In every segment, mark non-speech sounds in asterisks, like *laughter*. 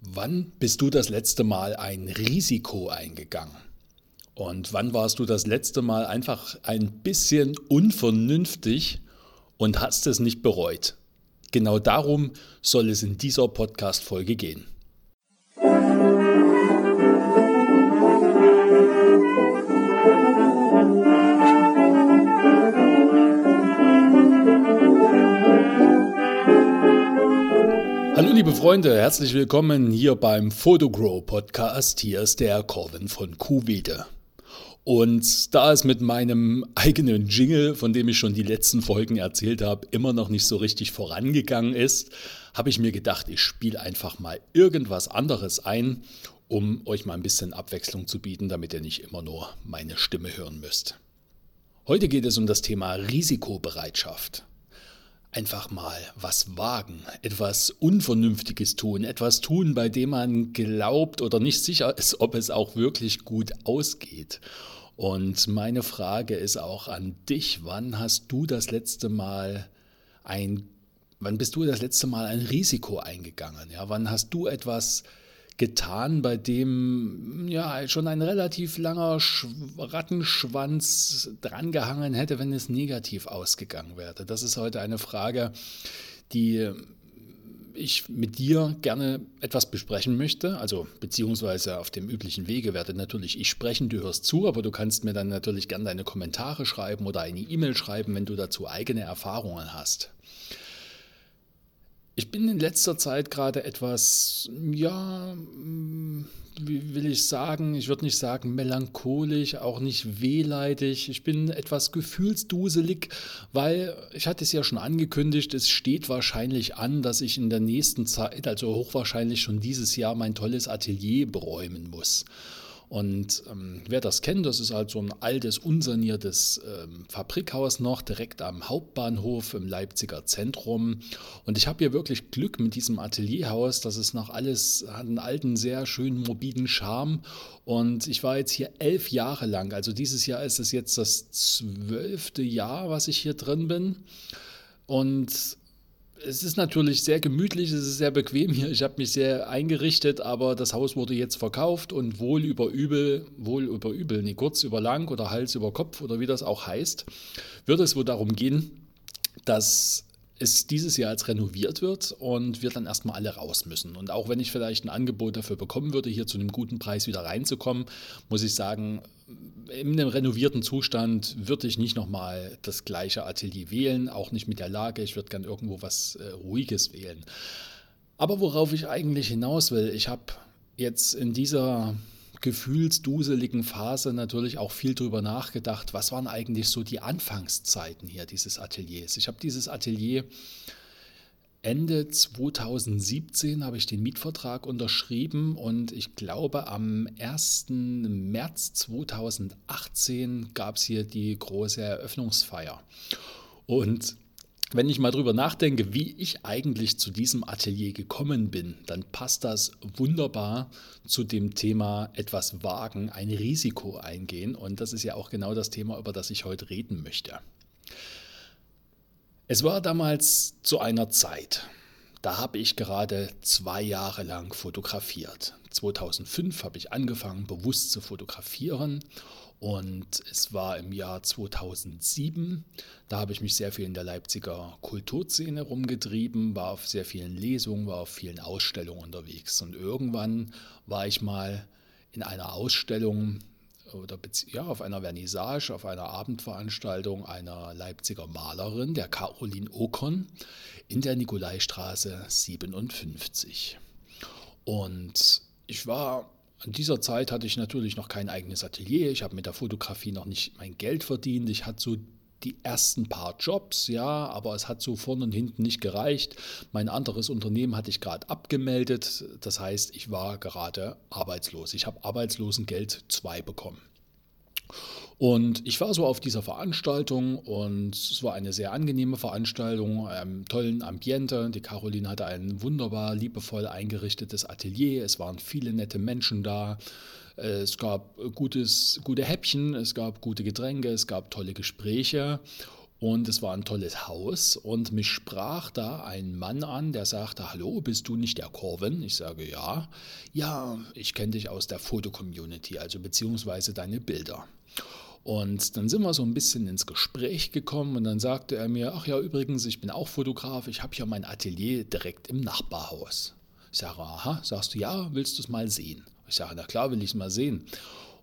Wann bist du das letzte Mal ein Risiko eingegangen? Und wann warst du das letzte Mal einfach ein bisschen unvernünftig und hast es nicht bereut? Genau darum soll es in dieser Podcast-Folge gehen. Liebe Freunde, herzlich willkommen hier beim Photogrow Podcast. Hier ist der Corvin von Kuhwede. Und da es mit meinem *laughs* eigenen Jingle, von dem ich schon die letzten Folgen erzählt habe, immer noch nicht so richtig vorangegangen ist, habe ich mir gedacht, ich spiele einfach mal irgendwas anderes ein, um euch mal ein bisschen Abwechslung zu bieten, damit ihr nicht immer nur meine Stimme hören müsst. Heute geht es um das Thema Risikobereitschaft einfach mal was wagen, etwas Unvernünftiges tun, etwas tun, bei dem man glaubt oder nicht sicher ist, ob es auch wirklich gut ausgeht. Und meine Frage ist auch an dich, wann hast du das letzte Mal ein, wann bist du das letzte Mal ein Risiko eingegangen? Ja, wann hast du etwas getan, bei dem ja schon ein relativ langer Rattenschwanz drangehangen hätte, wenn es negativ ausgegangen wäre. Das ist heute eine Frage, die ich mit dir gerne etwas besprechen möchte, also beziehungsweise auf dem üblichen Wege werde natürlich ich sprechen, du hörst zu, aber du kannst mir dann natürlich gerne deine Kommentare schreiben oder eine E-Mail schreiben, wenn du dazu eigene Erfahrungen hast. Ich bin in letzter Zeit gerade etwas, ja, mm, wie will ich sagen, ich würde nicht sagen melancholisch, auch nicht wehleidig. Ich bin etwas gefühlsduselig, weil ich hatte es ja schon angekündigt, es steht wahrscheinlich an, dass ich in der nächsten Zeit, also hochwahrscheinlich schon dieses Jahr, mein tolles Atelier beräumen muss. Und ähm, wer das kennt, das ist halt so ein altes, unsaniertes ähm, Fabrikhaus noch direkt am Hauptbahnhof im Leipziger Zentrum. Und ich habe hier wirklich Glück mit diesem Atelierhaus. Das ist noch alles, hat einen alten, sehr schönen, morbiden Charme. Und ich war jetzt hier elf Jahre lang. Also dieses Jahr ist es jetzt das zwölfte Jahr, was ich hier drin bin. Und es ist natürlich sehr gemütlich, es ist sehr bequem hier. Ich habe mich sehr eingerichtet, aber das Haus wurde jetzt verkauft und wohl über übel, wohl über übel, nee, kurz über lang oder Hals über Kopf oder wie das auch heißt, wird es wohl darum gehen, dass es dieses Jahr als renoviert wird und wir dann erstmal alle raus müssen. Und auch wenn ich vielleicht ein Angebot dafür bekommen würde, hier zu einem guten Preis wieder reinzukommen, muss ich sagen, in einem renovierten Zustand würde ich nicht nochmal das gleiche Atelier wählen, auch nicht mit der Lage. Ich würde gern irgendwo was äh, Ruhiges wählen. Aber worauf ich eigentlich hinaus will, ich habe jetzt in dieser gefühlsduseligen Phase natürlich auch viel darüber nachgedacht, was waren eigentlich so die Anfangszeiten hier dieses Ateliers. Ich habe dieses Atelier Ende 2017 habe ich den Mietvertrag unterschrieben und ich glaube am 1. März 2018 gab es hier die große Eröffnungsfeier. Und wenn ich mal drüber nachdenke, wie ich eigentlich zu diesem Atelier gekommen bin, dann passt das wunderbar zu dem Thema etwas wagen, ein Risiko eingehen. Und das ist ja auch genau das Thema, über das ich heute reden möchte. Es war damals zu einer Zeit, da habe ich gerade zwei Jahre lang fotografiert. 2005 habe ich angefangen, bewusst zu fotografieren und es war im Jahr 2007. Da habe ich mich sehr viel in der Leipziger Kulturszene rumgetrieben, war auf sehr vielen Lesungen, war auf vielen Ausstellungen unterwegs. Und irgendwann war ich mal in einer Ausstellung oder ja, auf einer Vernissage, auf einer Abendveranstaltung einer Leipziger Malerin, der Caroline Okon, in der Nikolaistraße 57. Und ich war, in dieser Zeit hatte ich natürlich noch kein eigenes Atelier, ich habe mit der Fotografie noch nicht mein Geld verdient, ich hatte so die ersten paar Jobs, ja, aber es hat so vorne und hinten nicht gereicht. Mein anderes Unternehmen hatte ich gerade abgemeldet, das heißt, ich war gerade arbeitslos. Ich habe Arbeitslosengeld 2 bekommen. Und ich war so auf dieser Veranstaltung und es war eine sehr angenehme Veranstaltung, einem tollen Ambiente. Die Caroline hatte ein wunderbar liebevoll eingerichtetes Atelier. Es waren viele nette Menschen da. Es gab gutes, gute Häppchen, es gab gute Getränke, es gab tolle Gespräche. Und es war ein tolles Haus und mich sprach da ein Mann an, der sagte, hallo, bist du nicht der Corvin? Ich sage, ja. Ja, ich kenne dich aus der Fotocommunity, also beziehungsweise deine Bilder. Und dann sind wir so ein bisschen ins Gespräch gekommen und dann sagte er mir, ach ja, übrigens, ich bin auch Fotograf, ich habe hier mein Atelier direkt im Nachbarhaus. Ich sage, aha, sagst du ja, willst du es mal sehen? Ich sage, na klar, will ich es mal sehen.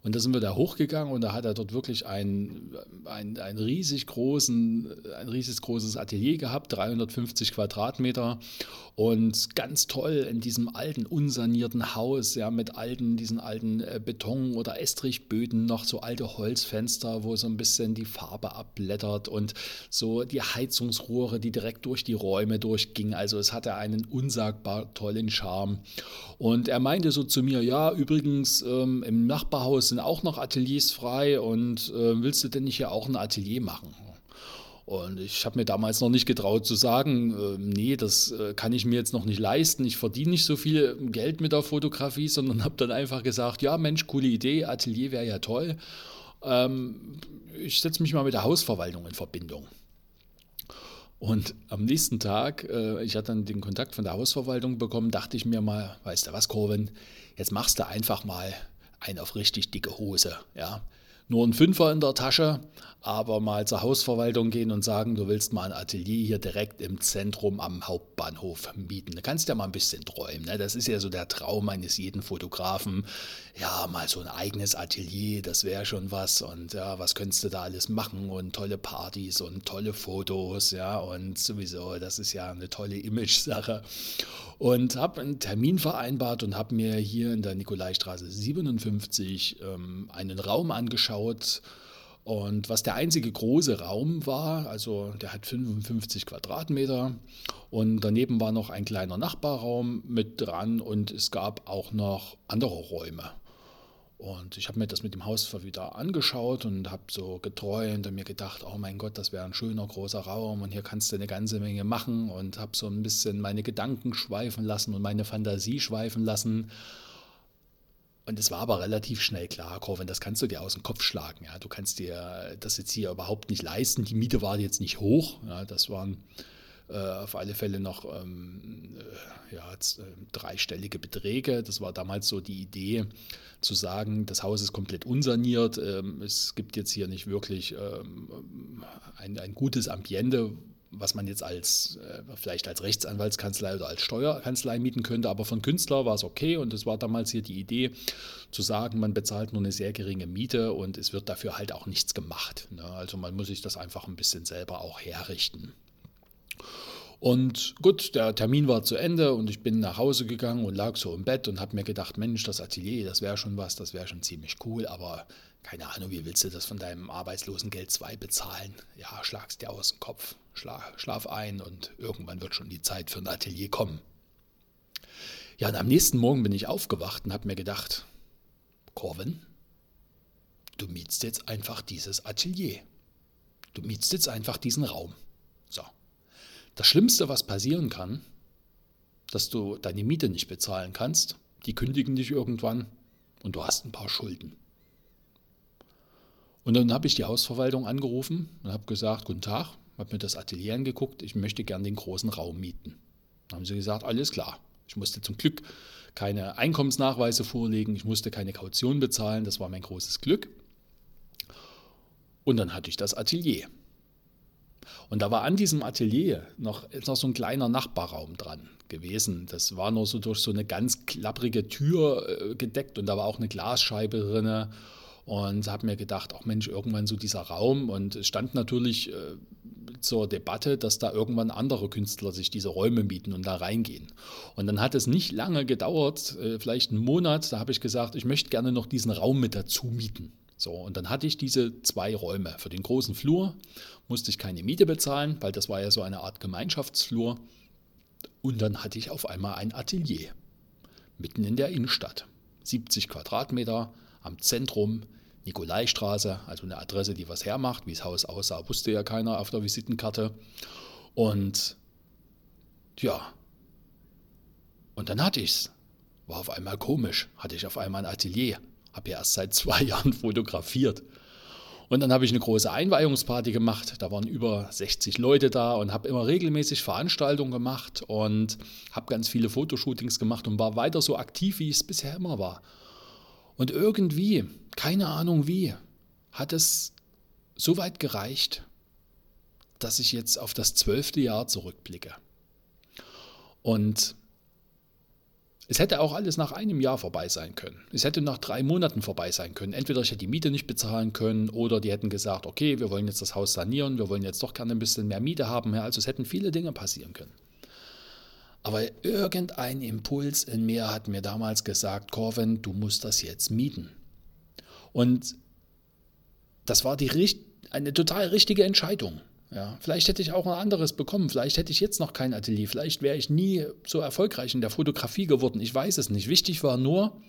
Und da sind wir da hochgegangen und da hat er dort wirklich ein, ein, ein, riesig, großen, ein riesig großes Atelier gehabt, 350 Quadratmeter und ganz toll in diesem alten, unsanierten Haus, ja, mit alten, diesen alten äh, Beton- oder Estrichböden, noch so alte Holzfenster, wo so ein bisschen die Farbe abblättert und so die Heizungsrohre, die direkt durch die Räume durchgingen. Also es hatte einen unsagbar tollen Charme. Und er meinte so zu mir, ja, übrigens ähm, im Nachbarhaus sind auch noch Ateliers frei und äh, willst du denn nicht hier auch ein Atelier machen? Und ich habe mir damals noch nicht getraut zu sagen, äh, nee, das äh, kann ich mir jetzt noch nicht leisten. Ich verdiene nicht so viel Geld mit der Fotografie, sondern habe dann einfach gesagt, ja Mensch, coole Idee, Atelier wäre ja toll. Ähm, ich setze mich mal mit der Hausverwaltung in Verbindung. Und am nächsten Tag, äh, ich hatte dann den Kontakt von der Hausverwaltung bekommen, dachte ich mir mal, weißt du was, Corvin, jetzt machst du einfach mal einen auf richtig dicke Hose. Ja? Nur ein Fünfer in der Tasche, aber mal zur Hausverwaltung gehen und sagen, du willst mal ein Atelier hier direkt im Zentrum am Hauptbahnhof mieten. Da kannst du ja mal ein bisschen träumen. Ne? Das ist ja so der Traum eines jeden Fotografen. Ja, mal so ein eigenes Atelier, das wäre schon was. Und ja, was könntest du da alles machen? Und tolle Partys und tolle Fotos, ja, und sowieso, das ist ja eine tolle Image-Sache. Und habe einen Termin vereinbart und habe mir hier in der Nikolaistraße 57 ähm, einen Raum angeschaut und was der einzige große Raum war, also der hat 55 Quadratmeter. Und daneben war noch ein kleiner Nachbarraum mit dran und es gab auch noch andere Räume. Und ich habe mir das mit dem Hausvermieter angeschaut und habe so geträumt und mir gedacht, oh mein Gott, das wäre ein schöner großer Raum und hier kannst du eine ganze Menge machen und habe so ein bisschen meine Gedanken schweifen lassen und meine Fantasie schweifen lassen und es war aber relativ schnell klar, Corvin, das kannst du dir aus dem Kopf schlagen. Ja. Du kannst dir das jetzt hier überhaupt nicht leisten. Die Miete war jetzt nicht hoch. Ja. Das waren äh, auf alle Fälle noch ähm, äh, ja, äh, dreistellige Beträge. Das war damals so die Idee, zu sagen, das Haus ist komplett unsaniert. Ähm, es gibt jetzt hier nicht wirklich ähm, ein, ein gutes Ambiente, was man jetzt als äh, vielleicht als Rechtsanwaltskanzlei oder als Steuerkanzlei mieten könnte, aber von Künstler war es okay und es war damals hier die Idee zu sagen, man bezahlt nur eine sehr geringe Miete und es wird dafür halt auch nichts gemacht. Ne? Also man muss sich das einfach ein bisschen selber auch herrichten. Und gut, der Termin war zu Ende und ich bin nach Hause gegangen und lag so im Bett und habe mir gedacht, Mensch, das Atelier, das wäre schon was, das wäre schon ziemlich cool, aber keine Ahnung, wie willst du das von deinem Arbeitslosengeld 2 bezahlen? Ja, schlagst dir aus dem Kopf, schlaf, schlaf ein und irgendwann wird schon die Zeit für ein Atelier kommen. Ja, und am nächsten Morgen bin ich aufgewacht und habe mir gedacht, Corvin, du mietst jetzt einfach dieses Atelier. Du mietst jetzt einfach diesen Raum. So. Das Schlimmste, was passieren kann, dass du deine Miete nicht bezahlen kannst, die kündigen dich irgendwann und du hast ein paar Schulden. Und dann habe ich die Hausverwaltung angerufen und habe gesagt, guten Tag, habe mir das Atelier angeguckt, ich möchte gern den großen Raum mieten. Dann haben sie gesagt, alles klar. Ich musste zum Glück keine Einkommensnachweise vorlegen, ich musste keine Kaution bezahlen, das war mein großes Glück. Und dann hatte ich das Atelier. Und da war an diesem Atelier noch, noch so ein kleiner Nachbarraum dran gewesen. Das war nur so durch so eine ganz klapprige Tür äh, gedeckt und da war auch eine Glasscheibe drin und habe mir gedacht, ach Mensch, irgendwann so dieser Raum und es stand natürlich äh, zur Debatte, dass da irgendwann andere Künstler sich diese Räume mieten und da reingehen. Und dann hat es nicht lange gedauert, äh, vielleicht einen Monat, da habe ich gesagt, ich möchte gerne noch diesen Raum mit dazu mieten. So, und dann hatte ich diese zwei Räume. Für den großen Flur musste ich keine Miete bezahlen, weil das war ja so eine Art Gemeinschaftsflur. Und dann hatte ich auf einmal ein Atelier mitten in der Innenstadt. 70 Quadratmeter am Zentrum Nikolaistraße, also eine Adresse, die was hermacht. Wie das Haus aussah, wusste ja keiner auf der Visitenkarte. Und ja, und dann hatte ich es. War auf einmal komisch. Hatte ich auf einmal ein Atelier. Habe ja erst seit zwei *laughs* Jahren fotografiert. Und dann habe ich eine große Einweihungsparty gemacht. Da waren über 60 Leute da und habe immer regelmäßig Veranstaltungen gemacht und habe ganz viele Fotoshootings gemacht und war weiter so aktiv, wie ich es bisher immer war. Und irgendwie, keine Ahnung wie, hat es so weit gereicht, dass ich jetzt auf das zwölfte Jahr zurückblicke. Und es hätte auch alles nach einem Jahr vorbei sein können. Es hätte nach drei Monaten vorbei sein können. Entweder ich hätte die Miete nicht bezahlen können oder die hätten gesagt, okay, wir wollen jetzt das Haus sanieren, wir wollen jetzt doch gerne ein bisschen mehr Miete haben. Also es hätten viele Dinge passieren können. Aber irgendein Impuls in mir hat mir damals gesagt, Corvin, du musst das jetzt mieten. Und das war die, eine total richtige Entscheidung. Ja, vielleicht hätte ich auch ein anderes bekommen, vielleicht hätte ich jetzt noch kein Atelier, vielleicht wäre ich nie so erfolgreich in der Fotografie geworden, ich weiß es nicht. Wichtig war nur,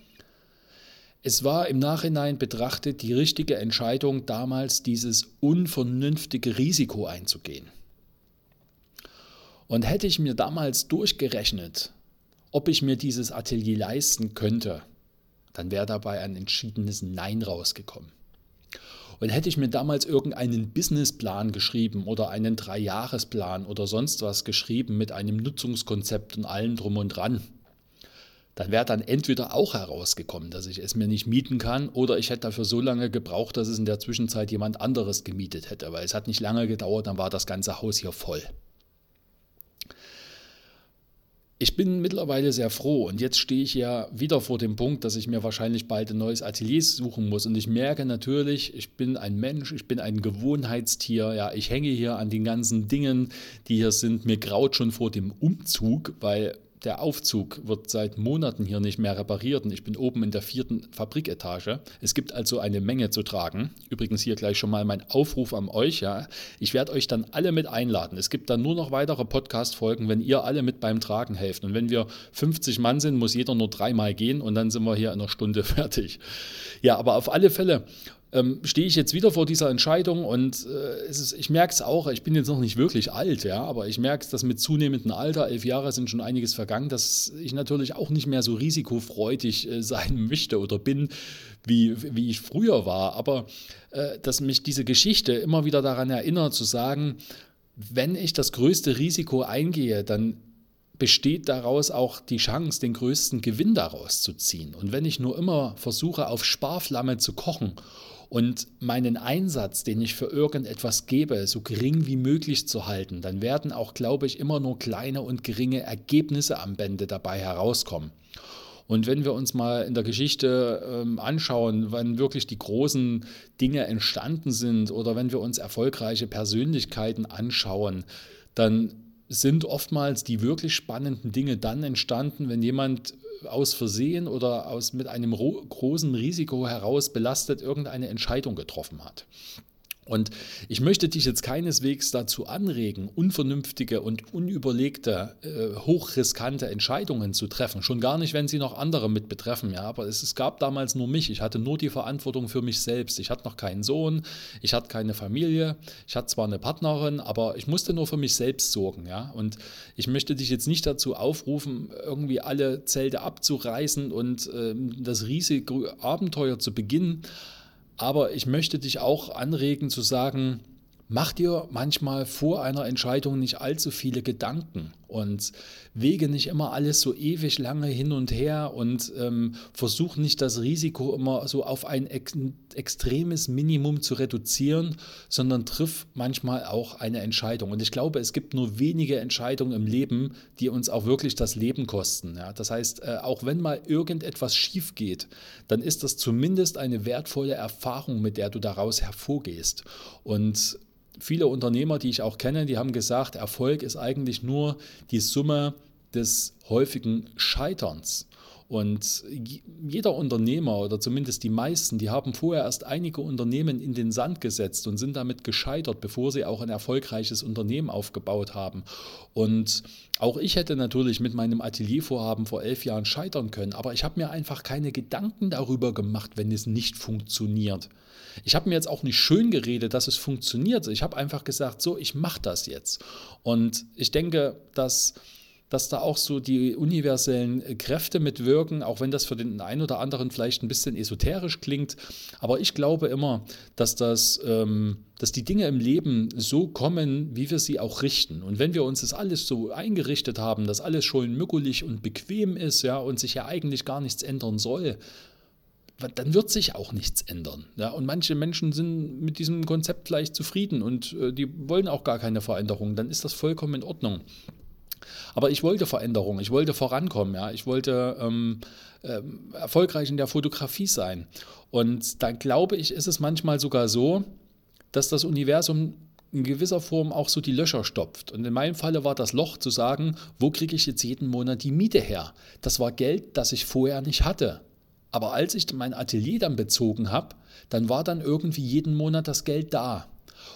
es war im Nachhinein betrachtet die richtige Entscheidung, damals dieses unvernünftige Risiko einzugehen. Und hätte ich mir damals durchgerechnet, ob ich mir dieses Atelier leisten könnte, dann wäre dabei ein entschiedenes Nein rausgekommen. Und hätte ich mir damals irgendeinen Businessplan geschrieben oder einen Dreijahresplan oder sonst was geschrieben mit einem Nutzungskonzept und allem drum und dran, dann wäre dann entweder auch herausgekommen, dass ich es mir nicht mieten kann, oder ich hätte dafür so lange gebraucht, dass es in der Zwischenzeit jemand anderes gemietet hätte, weil es hat nicht lange gedauert, dann war das ganze Haus hier voll. Ich bin mittlerweile sehr froh und jetzt stehe ich ja wieder vor dem Punkt, dass ich mir wahrscheinlich bald ein neues Atelier suchen muss. Und ich merke natürlich, ich bin ein Mensch, ich bin ein Gewohnheitstier. Ja, ich hänge hier an den ganzen Dingen, die hier sind. Mir graut schon vor dem Umzug, weil der Aufzug wird seit Monaten hier nicht mehr repariert und ich bin oben in der vierten Fabriketage. Es gibt also eine Menge zu tragen. Übrigens hier gleich schon mal mein Aufruf an euch. Ja. Ich werde euch dann alle mit einladen. Es gibt dann nur noch weitere Podcast-Folgen, wenn ihr alle mit beim Tragen helft. Und wenn wir 50 Mann sind, muss jeder nur dreimal gehen und dann sind wir hier in einer Stunde *laughs* fertig. Ja, aber auf alle Fälle ähm, stehe ich jetzt wieder vor dieser Entscheidung und äh, ist, ich merke es auch, ich bin jetzt noch nicht wirklich alt, ja, aber ich merke es, dass mit zunehmendem Alter, elf Jahre sind schon einiges vergangen, dass ich natürlich auch nicht mehr so risikofreudig äh, sein *laughs* möchte oder bin, wie, wie ich früher war. Aber äh, dass mich diese Geschichte immer wieder daran erinnert, zu sagen, wenn ich das größte Risiko eingehe, dann besteht daraus auch die Chance, den größten Gewinn daraus zu ziehen. Und wenn ich nur immer versuche, auf Sparflamme zu kochen und meinen Einsatz, den ich für irgendetwas gebe, so gering wie möglich zu halten, dann werden auch, glaube ich, immer nur kleine und geringe Ergebnisse am Ende dabei herauskommen. Und wenn wir uns mal in der Geschichte ähm, anschauen, wann wirklich die großen Dinge entstanden sind oder wenn wir uns erfolgreiche Persönlichkeiten anschauen, dann sind oftmals die wirklich spannenden Dinge dann entstanden, wenn jemand aus Versehen oder aus, mit einem großen Risiko heraus belastet irgendeine Entscheidung getroffen hat. Und ich möchte dich jetzt keineswegs dazu anregen, unvernünftige und unüberlegte, äh, hochriskante Entscheidungen zu treffen. Schon gar nicht, wenn sie noch andere mit betreffen. Ja, aber es, es gab damals nur mich. Ich hatte nur die Verantwortung für mich selbst. Ich hatte noch keinen Sohn, ich hatte keine Familie. Ich hatte zwar eine Partnerin, aber ich musste nur für mich selbst sorgen. Ja, und ich möchte dich jetzt nicht dazu aufrufen, irgendwie alle Zelte abzureißen und äh, das riesige Abenteuer zu beginnen. Aber ich möchte dich auch anregen zu sagen, mach dir manchmal vor einer Entscheidung nicht allzu viele Gedanken und wege nicht immer alles so ewig lange hin und her und ähm, versuch nicht das Risiko immer so auf ein extremes Minimum zu reduzieren, sondern triff manchmal auch eine Entscheidung. Und ich glaube, es gibt nur wenige Entscheidungen im Leben, die uns auch wirklich das Leben kosten. Ja? Das heißt, äh, auch wenn mal irgendetwas schief geht, dann ist das zumindest eine wertvolle Erfahrung, mit der du daraus hervorgehst. Und viele Unternehmer, die ich auch kenne, die haben gesagt, Erfolg ist eigentlich nur die Summe des häufigen Scheiterns. Und jeder Unternehmer oder zumindest die meisten, die haben vorher erst einige Unternehmen in den Sand gesetzt und sind damit gescheitert, bevor sie auch ein erfolgreiches Unternehmen aufgebaut haben. Und auch ich hätte natürlich mit meinem Ateliervorhaben vor elf Jahren scheitern können, aber ich habe mir einfach keine Gedanken darüber gemacht, wenn es nicht funktioniert. Ich habe mir jetzt auch nicht schön geredet, dass es funktioniert. Ich habe einfach gesagt, so, ich mache das jetzt. Und ich denke, dass dass da auch so die universellen Kräfte mitwirken, auch wenn das für den einen oder anderen vielleicht ein bisschen esoterisch klingt. Aber ich glaube immer, dass, das, ähm, dass die Dinge im Leben so kommen, wie wir sie auch richten. Und wenn wir uns das alles so eingerichtet haben, dass alles schon mückelig und bequem ist ja, und sich ja eigentlich gar nichts ändern soll, dann wird sich auch nichts ändern. Ja? Und manche Menschen sind mit diesem Konzept vielleicht zufrieden und äh, die wollen auch gar keine Veränderung. Dann ist das vollkommen in Ordnung. Aber ich wollte Veränderung, ich wollte vorankommen, ja, ich wollte ähm, äh, erfolgreich in der Fotografie sein. Und da glaube ich, ist es manchmal sogar so, dass das Universum in gewisser Form auch so die Löcher stopft. Und in meinem Falle war das Loch zu sagen, wo kriege ich jetzt jeden Monat die Miete her? Das war Geld, das ich vorher nicht hatte. Aber als ich mein Atelier dann bezogen habe, dann war dann irgendwie jeden Monat das Geld da.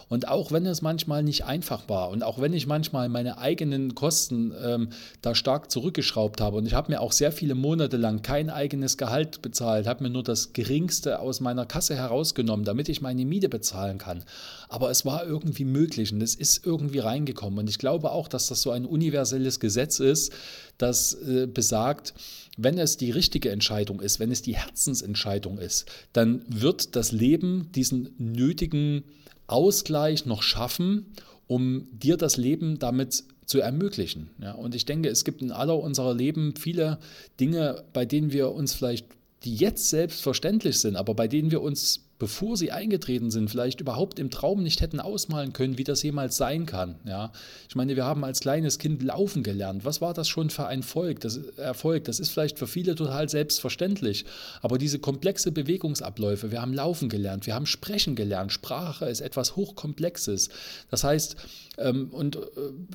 Und auch wenn es manchmal nicht einfach war und auch wenn ich manchmal meine eigenen Kosten ähm, da stark zurückgeschraubt habe und ich habe mir auch sehr viele Monate lang kein eigenes Gehalt bezahlt, habe mir nur das geringste aus meiner Kasse herausgenommen, damit ich meine Miete bezahlen kann. Aber es war irgendwie möglich und es ist irgendwie reingekommen. Und ich glaube auch, dass das so ein universelles Gesetz ist, das äh, besagt, wenn es die richtige Entscheidung ist, wenn es die Herzensentscheidung ist, dann wird das Leben diesen nötigen Ausgleich noch schaffen, um dir das Leben damit zu ermöglichen. Ja, und ich denke, es gibt in aller unserer Leben viele Dinge, bei denen wir uns vielleicht, die jetzt selbstverständlich sind, aber bei denen wir uns bevor sie eingetreten sind, vielleicht überhaupt im Traum nicht hätten ausmalen können, wie das jemals sein kann. Ja? Ich meine, wir haben als kleines Kind laufen gelernt. Was war das schon für ein Volk, das, Erfolg? Das ist vielleicht für viele total selbstverständlich. Aber diese komplexe Bewegungsabläufe, wir haben laufen gelernt, wir haben sprechen gelernt. Sprache ist etwas Hochkomplexes. Das heißt, ähm, und äh,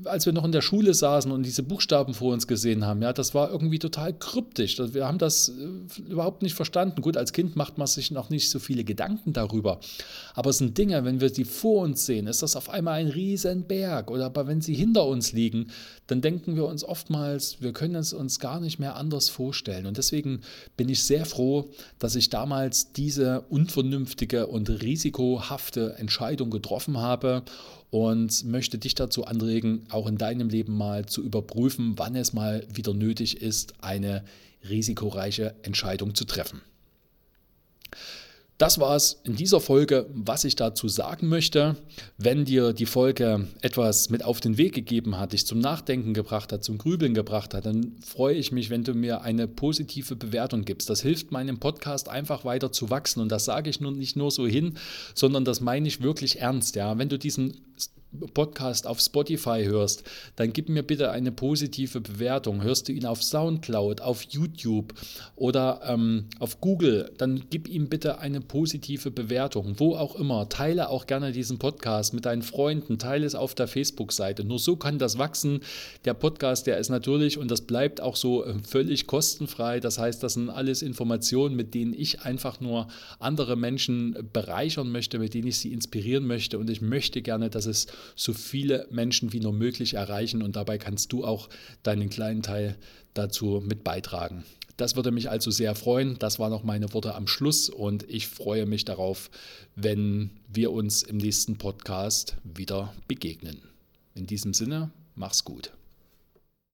als wir noch in der Schule saßen und diese Buchstaben vor uns gesehen haben, ja, das war irgendwie total kryptisch. Wir haben das äh, überhaupt nicht verstanden. Gut, als Kind macht man sich noch nicht so viele Gedanken darüber. Aber es sind Dinge, wenn wir sie vor uns sehen, ist das auf einmal ein Riesenberg. Oder aber wenn sie hinter uns liegen, dann denken wir uns oftmals, wir können es uns gar nicht mehr anders vorstellen. Und deswegen bin ich sehr froh, dass ich damals diese unvernünftige und risikohafte Entscheidung getroffen habe und möchte dich dazu anregen, auch in deinem Leben mal zu überprüfen, wann es mal wieder nötig ist, eine risikoreiche Entscheidung zu treffen. Das war es in dieser Folge, was ich dazu sagen möchte. Wenn dir die Folge etwas mit auf den Weg gegeben hat, dich zum Nachdenken gebracht hat, zum Grübeln gebracht hat, dann freue ich mich, wenn du mir eine positive Bewertung gibst. Das hilft meinem Podcast einfach weiter zu wachsen und das sage ich nun nicht nur so hin, sondern das meine ich wirklich ernst. Ja, wenn du diesen Podcast auf Spotify hörst, dann gib mir bitte eine positive Bewertung. Hörst du ihn auf SoundCloud, auf YouTube oder ähm, auf Google, dann gib ihm bitte eine positive Bewertung. Wo auch immer. Teile auch gerne diesen Podcast mit deinen Freunden, teile es auf der Facebook-Seite. Nur so kann das wachsen. Der Podcast, der ist natürlich und das bleibt auch so äh, völlig kostenfrei. Das heißt, das sind alles Informationen, mit denen ich einfach nur andere Menschen bereichern möchte, mit denen ich sie inspirieren möchte. Und ich möchte gerne, dass es so viele Menschen wie nur möglich erreichen und dabei kannst du auch deinen kleinen Teil dazu mit beitragen. Das würde mich also sehr freuen. Das waren noch meine Worte am Schluss und ich freue mich darauf, wenn wir uns im nächsten Podcast wieder begegnen. In diesem Sinne, mach's gut.